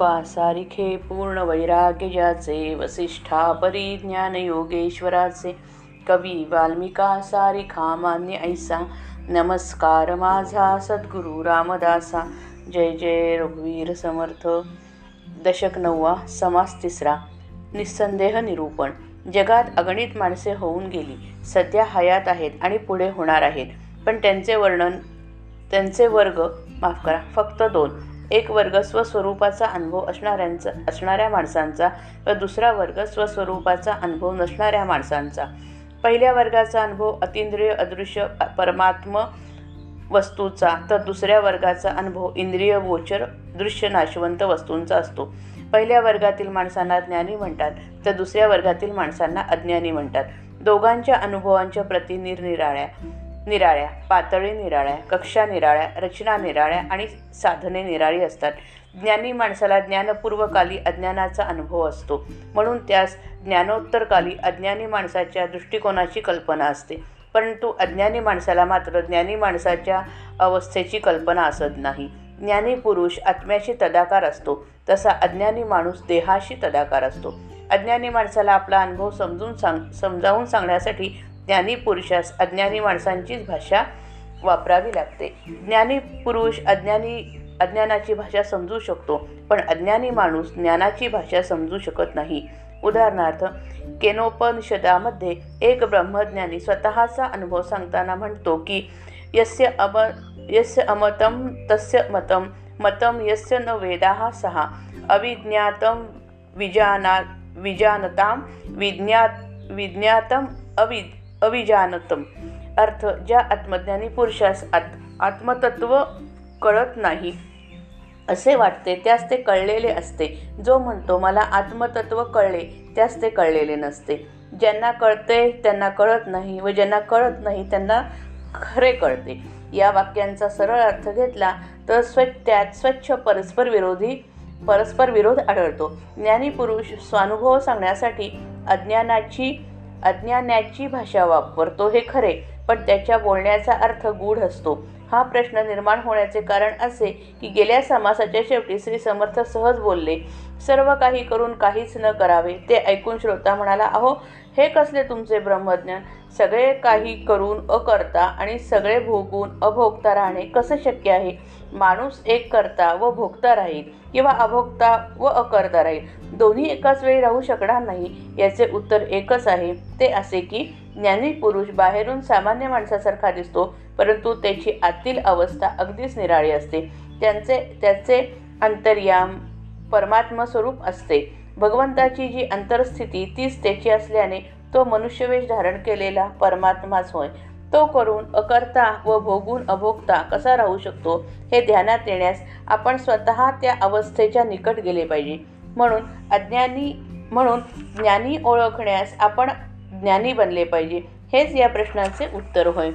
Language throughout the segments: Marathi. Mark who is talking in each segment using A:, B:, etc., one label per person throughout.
A: तुका सारिखे पूर्ण वैराग्य ज्याचे वसिष्ठा परी ज्ञान योगेश्वराचे कवी वाल्मिका सारिखा मान्य ऐसा नमस्कार माझा सद्गुरू रामदासा जय जय रघुवीर समर्थ. दशक नववा समास तिसरा निस्संदेह निरूपण. जगात अगणित माणसे होऊन गेली. सध्या हयात आहेत आणि पुढे होणार आहेत. पण त्यांचे वर्णन त्यांचे वर्ग माफ करा फक्त दोन. एक वर्ग स्वस्वरूपाचा अनुभव असणाऱ्यांचा असणाऱ्या माणसांचा व दुसरा वर्ग स्वस्वरूपाचा अनुभव नसणाऱ्या माणसांचा. पहिल्या वर्गाचा अनुभव अतिंद्रिय अदृश्य परमात्म वस्तूचा तर दुसऱ्या वर्गाचा अनुभव इंद्रिय गोचर दृश्य नाशवंत वस्तूंचा असतो. पहिल्या वर्गातील माणसांना ज्ञानी म्हणतात तर दुसऱ्या वर्गातील माणसांना अज्ञानी म्हणतात. दोघांच्या अनुभवांच्या प्रती निरनिराळ्या. निराळ्या पातळी निराळ्या कक्षा निराळ्या रचना निराळ्या आणि साधने निराळी असतात. ज्ञानी माणसाला ज्ञानपूर्वकाली अज्ञानाचा अनुभव असतो. म्हणून त्यास ज्ञानोत्तरकाली अज्ञानी माणसाच्या दृष्टिकोनाची कल्पना असते. परंतु अज्ञानी माणसाला मात्र ज्ञानी माणसाच्या अवस्थेची कल्पना असत नाही. ज्ञानी पुरुष आत्म्याशी तदाकार असतो. तसा अज्ञानी माणूस देहाशी तदाकार असतो. अज्ञानी माणसाला आपला अनुभव समजून सांग समजावून सांगण्यासाठी ज्ञानी पुरुषास अज्ञानी माणसांचीच भाषा वापरावी लागते. ज्ञानी पुरुष अज्ञानी अज्ञानाची भाषा समजू शकतो पण अज्ञानी माणूस ज्ञानाची भाषा समजू शकत नाही. उदाहरणार्थ केनोपनिषदामध्ये एक ब्रह्मज्ञानी स्वतःचा अनुभव सांगताना म्हणतो की यस्य अम यस्य अमतं तस्य मतं मतं यस्य न वेदाः सहा अविज्ञातं विजाना विजानतां विज्ञात विज्ञातम अवि अविजानतम अर्थ ज्या आत्मज्ञानी पुरुषास आत आत्मतत्व कळत नाही असे वाटते त्यास ते कळलेले असते. जो म्हणतो मला आत्मतत्व कळले त्यास ते कळलेले नसते. ज्यांना कळते त्यांना कळत नाही व ज्यांना कळत नाही त्यांना खरे कळते. या वाक्यांचा सरळ अर्थ घेतला तर स्व त्यात स्वच्छ परस्पर विरोधी परस्पर विरोध आढळतो. ज्ञानी पुरुष स्वानुभव सांगण्यासाठी अज्ञानाची अज्ञानाची भाषा वापरतो हे खरे पण त्याच्या बोलण्याचा अर्थ गूढ असतो. हा प्रश्न निर्माण होण्याचे कारण असे की गेल्या समासाच्या शेवटी श्री समर्थ सहज बोलले सर्व काही करून काहीच न करावे ते ऐकून श्रोता म्हणाला अहो हे कसले तुमचे ब्रह्मज्ञान? सगळे काही करून अकर्ता आणि सगळे भोगून अभोगता राहणे कसं शक्य आहे? माणूस एक करता व भोगता राहील किंवा अभोगता व अकर्ता राहील? दोन्ही एकाच वेळी राहू शकणार नाही याचे उत्तर एकच आहे. ते असे की ज्ञानी पुरुष बाहेरून सामान्य माणसासारखा दिसतो परंतु त्याची आतील अवस्था अगदीच निराळी असते. त्यांचे त्याचे अंतर्याम परमात्मा स्वरूप असते. भगवंताची जी अंतरस्थिती तीच त्याची असल्याने तो मनुष्यवेश धारण केलेला परमात्माच होय. तो करून अकर्ता व भोगून अभोगता कसा राहू शकतो हे ध्यानात येण्यास आपण स्वतः त्या अवस्थेच्या निकट गेले पाहिजे. म्हणून अज्ञानी म्हणून ज्ञानी ओळखण्यास आपण ज्ञानी बनले पाहिजे हेच या प्रश्नाचे उत्तर होय.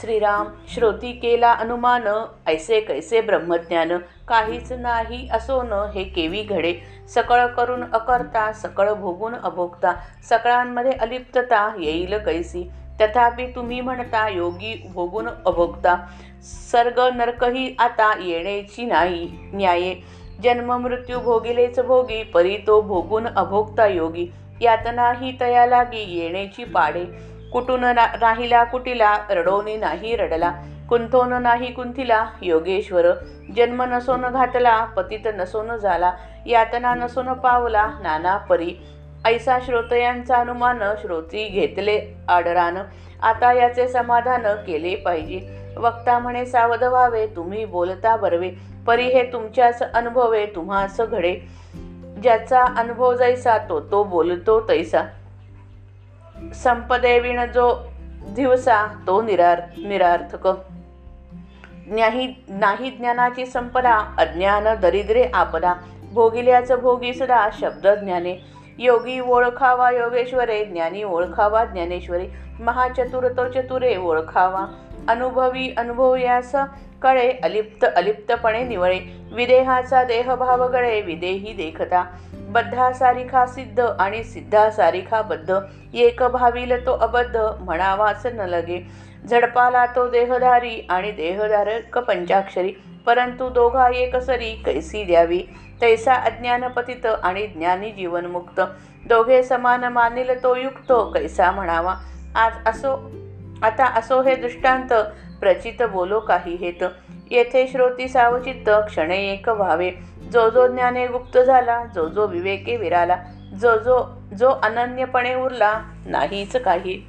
A: श्रीराम श्रोती केला अनुमान ऐसे कैसे ब्रह्मज्ञान? काहीच नाही असो न हे केवी घडे. सकळ करून अकर्ता सकळ भोगून अभोगता. सकळांमध्ये अलिप्तता येईल कैसी? तथापि तुम्ही म्हणता योगी भोगून अभोगता. सर्ग नरकही आता येण्याची नाही न्याये. जन्म मृत्यू भोगिलेच भोगी परी तो भोगून अभोगता योगी. यातनाही तया लागी येण्याची पाडे. कुटून राहिला कुटीला रडोनी नाही रडला. कुंथोन नाही कुंथिला योगेश्वर. जन्म नसोन घातला पतित नसोन झाला. यातना नसोन पावला नाना परी. ऐसा श्रोतयांचा अनुमान श्रोती घेतले आडरान. आता याचे समाधान केले पाहिजे. वक्ता म्हणे सावध व्हावे तुम्ही बोलता बरवे. परी हे तुमच्याच अनुभवे तुम्हास घडे. ज्याचा अनुभव जैसा तो तो बोलतो तैसा. संपदेविण जो दिवसा तो निरार निरार्थक. नाही नाही ज्ञानाची संपदा अज्ञान दरिद्रे आपदा. भोगिल्याचं भोगी सदा शब्द ज्ञाने. योगी ओळखावा योगेश्वरे ज्ञानी ओळखावा ज्ञानेश्वरी. महाचतुर तो चतुरे ओळखावा. अनुभवी अनुभव यास कळे अलिप्त अलिप्तपणे निवळे. विदेहाचा देहभाव गळे विदेही देखता. बद्धा सारिखा सिद्ध आणि सिद्धा सारिखा बद्ध. एक भाविल तो अबद्ध म्हणावाच न लगे. झडपाला तो देहधारी आणि देहधारक पंचाक्षरी. परंतु दोघा एकसरी कैसी द्यावी? तैसा अज्ञानपतित आणि ज्ञानी जीवनमुक्त. दोघे समान मानिल तो युक्त कैसा म्हणावा? आज असो आता असो हे दृष्टांत प्रचित बोलो काही हेत. येथे श्रोती सावचित्त क्षणे एक व्हावे. जो जो ज्ञाने गुप्त झाला जो जो विवेके विराला जो जो जो अनन्यपणे उरला नाहीच काही.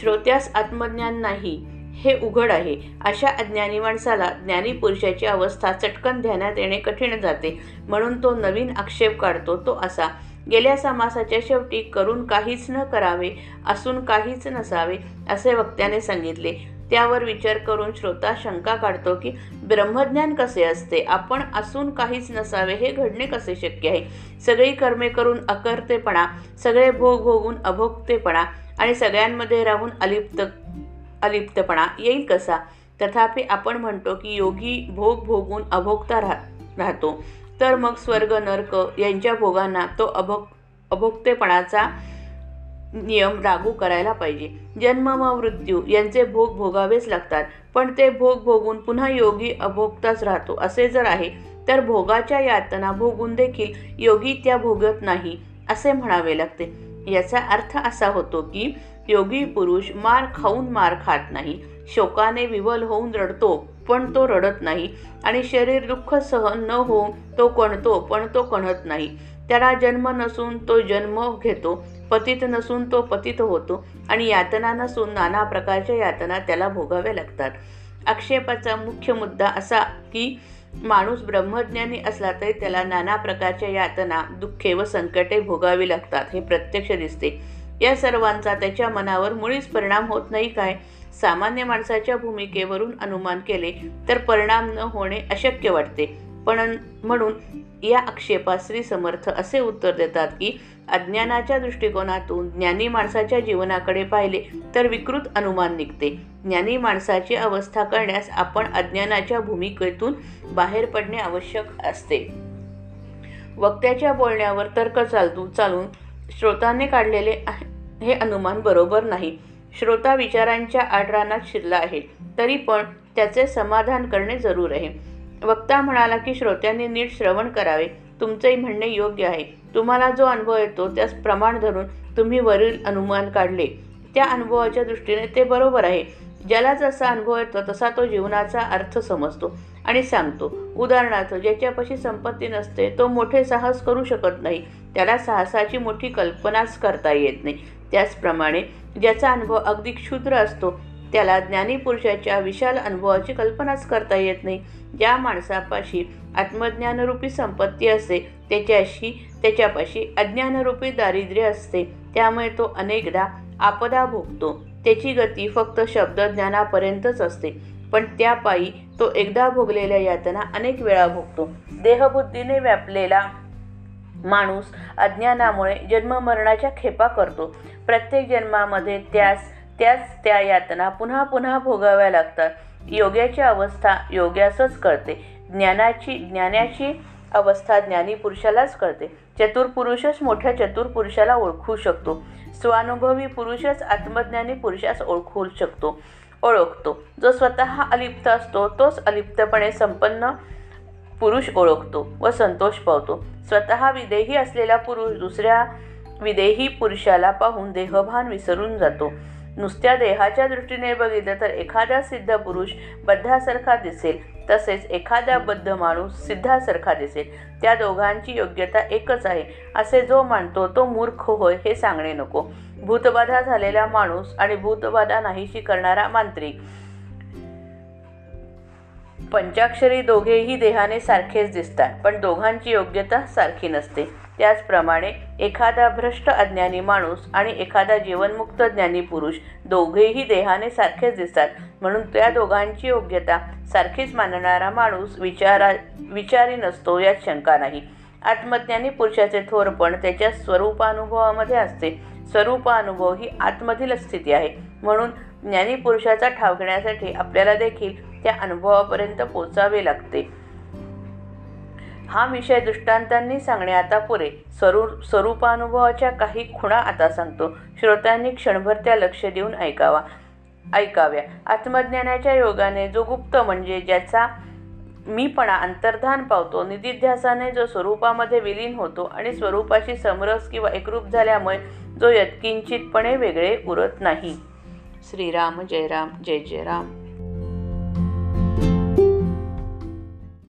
A: श्रोत्यास आत्मज्ञान नाही हे उघड आहे. अशा अज्ञानी माणसाला ज्ञानी पुरुषाची अवस्था चटकन ध्यानात येणे कठीण जाते. म्हणून तो नवीन आक्षेप काढतो तो असा गेल्या समासाच्या शेवटी करून काहीच न करावे असून काहीच नसावे असे वक्त्याने सांगितले. त्यावर विचार करून श्रोता शंका काढतो की ब्रह्मज्ञान कसे असते? आपण असून काहीच नसावे हे घडणे कसे शक्य आहे? सगळी कर्मे करून अकर्तेपणा सगळे भोग भोगून अभोक्तेपणा आणि सगळ्यांमध्ये राहून अलिप्त अलिप्तपणा येईल कसा? तथापि आपण म्हणतो की योगी भोग भोगून अभोगता राह राहतो. तर मग स्वर्ग नर्क यांच्या भोगांना तो अभोग अभोक्तेपणाचा नियम लागू करायला पाहिजे. जन्म व मृत्यू यांचे भोग भोगावेच लागतात. पण ते भोग भोगून पुन्हा योगी अभोगताच राहतो असे जर आहे तर भोगाच्या यातना भोगून देखील योगी त्या भोगत नाही असे म्हणावे लागते. याचा अर्थ असा होतो की योगी पुरुष मार खाऊन मार खात नाही. शोकाने विवल होऊन रडतो पण तो रडत नाही. आणि शरीर दुःख सहन न होऊन तो कणतो पण तो कणत नाही. त्याला जन्म नसून तो जन्म घेतो. पतित नसून तो पतित होतो आणि यातना नसून नाना प्रकारच्या यातना त्याला भोगाव्या लागतात. आक्षेपाचा मुख्य मुद्दा असा की माणूस ब्रह्मज्ञानी असला तरी त्याला नाना प्रकारच्या यातना दुःखे व संकटे भोगावी लागतात हे प्रत्यक्ष दिसते. या सर्वांचा त्याच्या मनावर मुळीच परिणाम होत नाही काय? सामान्य माणसाच्या भूमिकेवरून अनुमान केले तर परिणाम न होणे अशक्य वाटते. पण म्हणून या आक्षेपात श्री समर्थ असे उत्तर देतात की अज्ञानाच्या दृष्टिकोनातून ज्ञानी माणसाच्या जीवनाकडे पाहिले तर विकृत अनुमान निघते. ज्ञानी माणसाची अवस्था करण्यास आपण अज्ञानाच्या भूमिकेतून बाहेर पडणे आवश्यक असते. वक्त्याच्या बोलण्यावर तर्क चालतू चालून श्रोताने काढलेले हे अनुमान बरोबर नाही. श्रोता विचारांच्या आडरानात शिरला आहे. तरी पण त्याचे समाधान करणे जरूर आहे. वक्ता म्हणाला की श्रोत्यांनी नीट श्रवण करावे. तुमचेही म्हणणे योग्य आहे. तुम्हाला जो अनुभव येतो त्यास प्रमाण धरून तुम्ही वरील अनुमान काढले. त्या अनुभवाच्या दृष्टीने ते बरोबर आहे. ज्याला जसा अनुभव येतो तसा तो जीवनाचा अर्थ समजतो आणि सांगतो. उदाहरणार्थ ज्याच्यापाशी संपत्ती नसते तो मोठे साहस करू शकत नाही. त्याला साहसाची मोठी कल्पनाच करता येत नाही. त्याचप्रमाणे ज्याचा अनुभव अगदी क्षुद्र असतो त्याला ज्ञानीपुरुषाच्या विशाल अनुभवाची कल्पनाच करता येत नाही. ज्या माणसापाशी आत्मज्ञानरूपी संपत्ती असते त्याच्याशी त्याच्यापाशी अज्ञानरूपी दारिद्र्य असते त्यामुळे तो अनेकदा आपदा भोगतो. त्याची गती फक्त शब्द ज्ञानापर्यंतच असते पण त्या पायी तो एकदा भोगलेल्या यातना अनेक वेळा भोगतो. देहबुद्धीने व्यापलेला माणूस अज्ञानामुळे जन्ममरणाच्या खेपा करतो. प्रत्येक जन्मामध्ये त्यास त्याच त्या यातना पुन्हा पुन्हा भोगाव्या लागतात. योग्याची अवस्था योग्यासच कळते. ज्ञानाची ज्ञानाची अवस्था ज्ञानी पुरुषालाच कळते. चतुर पुरुषच मोठ्या चतुर पुरुषाला ओळखू शकतो. स्वानुभवी पुरुषच आत्मज्ञानी पुरुषास ओळखू शकतो. ओळखतो. जो स्वतः अलिप्त असतो तोच अलिप्तपणे संपन्न पुरुष ओळखतो व संतोष पावतो. स्वतः विदेही असलेला पुरुष दुसऱ्या विदेही पुरुषाला पाहून देहभान विसरून जातो. नुसत्या देहाच्या दृष्टीने बघितलं तर एखादा सिद्ध पुरुष बद्धासारखा दिसेल तसेच एखादा बद्ध माणूस सिद्धासारखा दिसेल. त्या दोघांची योग्यता एकच आहे असे जो मानतो तो मूर्ख होय हे सांगणे नको. भूतबाधा झालेला माणूस आणि भूतबाधा नाहीशी करणारा मांत्रिक. पंचाक्षरी दोघेही देहाने सारखेच दिसतात पण दोघांची योग्यता सारखी नसते. त्याचप्रमाणे एखादा भ्रष्ट अज्ञानी माणूस आणि एखादा जीवनमुक्त ज्ञानी पुरुष दोघेही देहाने सारखेच दिसतात म्हणून त्या दोघांची योग्यता सारखीच मानणारा माणूस विचारा विचारी नसतो यात शंका नाही. आत्मज्ञानी पुरुषाचे थोरपण त्याच्या स्वरूपानुभवामध्ये असते. स्वरूपानुभव ही आतमधील स्थिती आहे म्हणून ज्ञानी पुरुषाचा ठाव घेण्यासाठी आपल्याला देखील त्या अनुभवापर्यंत पोचावे लागते. हा विषय दृष्टांतांनी सांगणे आता पुरे. स्वरू स्वरूपानुभवाच्या काही खुणा आता सांगतो. श्रोत्यांनी क्षणभर त्या लक्ष देऊन ऐकावा. ऐकाव्या. आत्मज्ञानाच्या योगाने जो गुप्त म्हणजे ज्याचा मीपणा अंतर्धान पावतो निधिध्यासाने जो स्वरूपामध्ये विलीन होतो आणि स्वरूपाशी समरस किंवा एकरूप झाल्यामुळे जो यत्किंचितपणे वेगळे उरत नाही. श्रीराम जय राम जय जय राम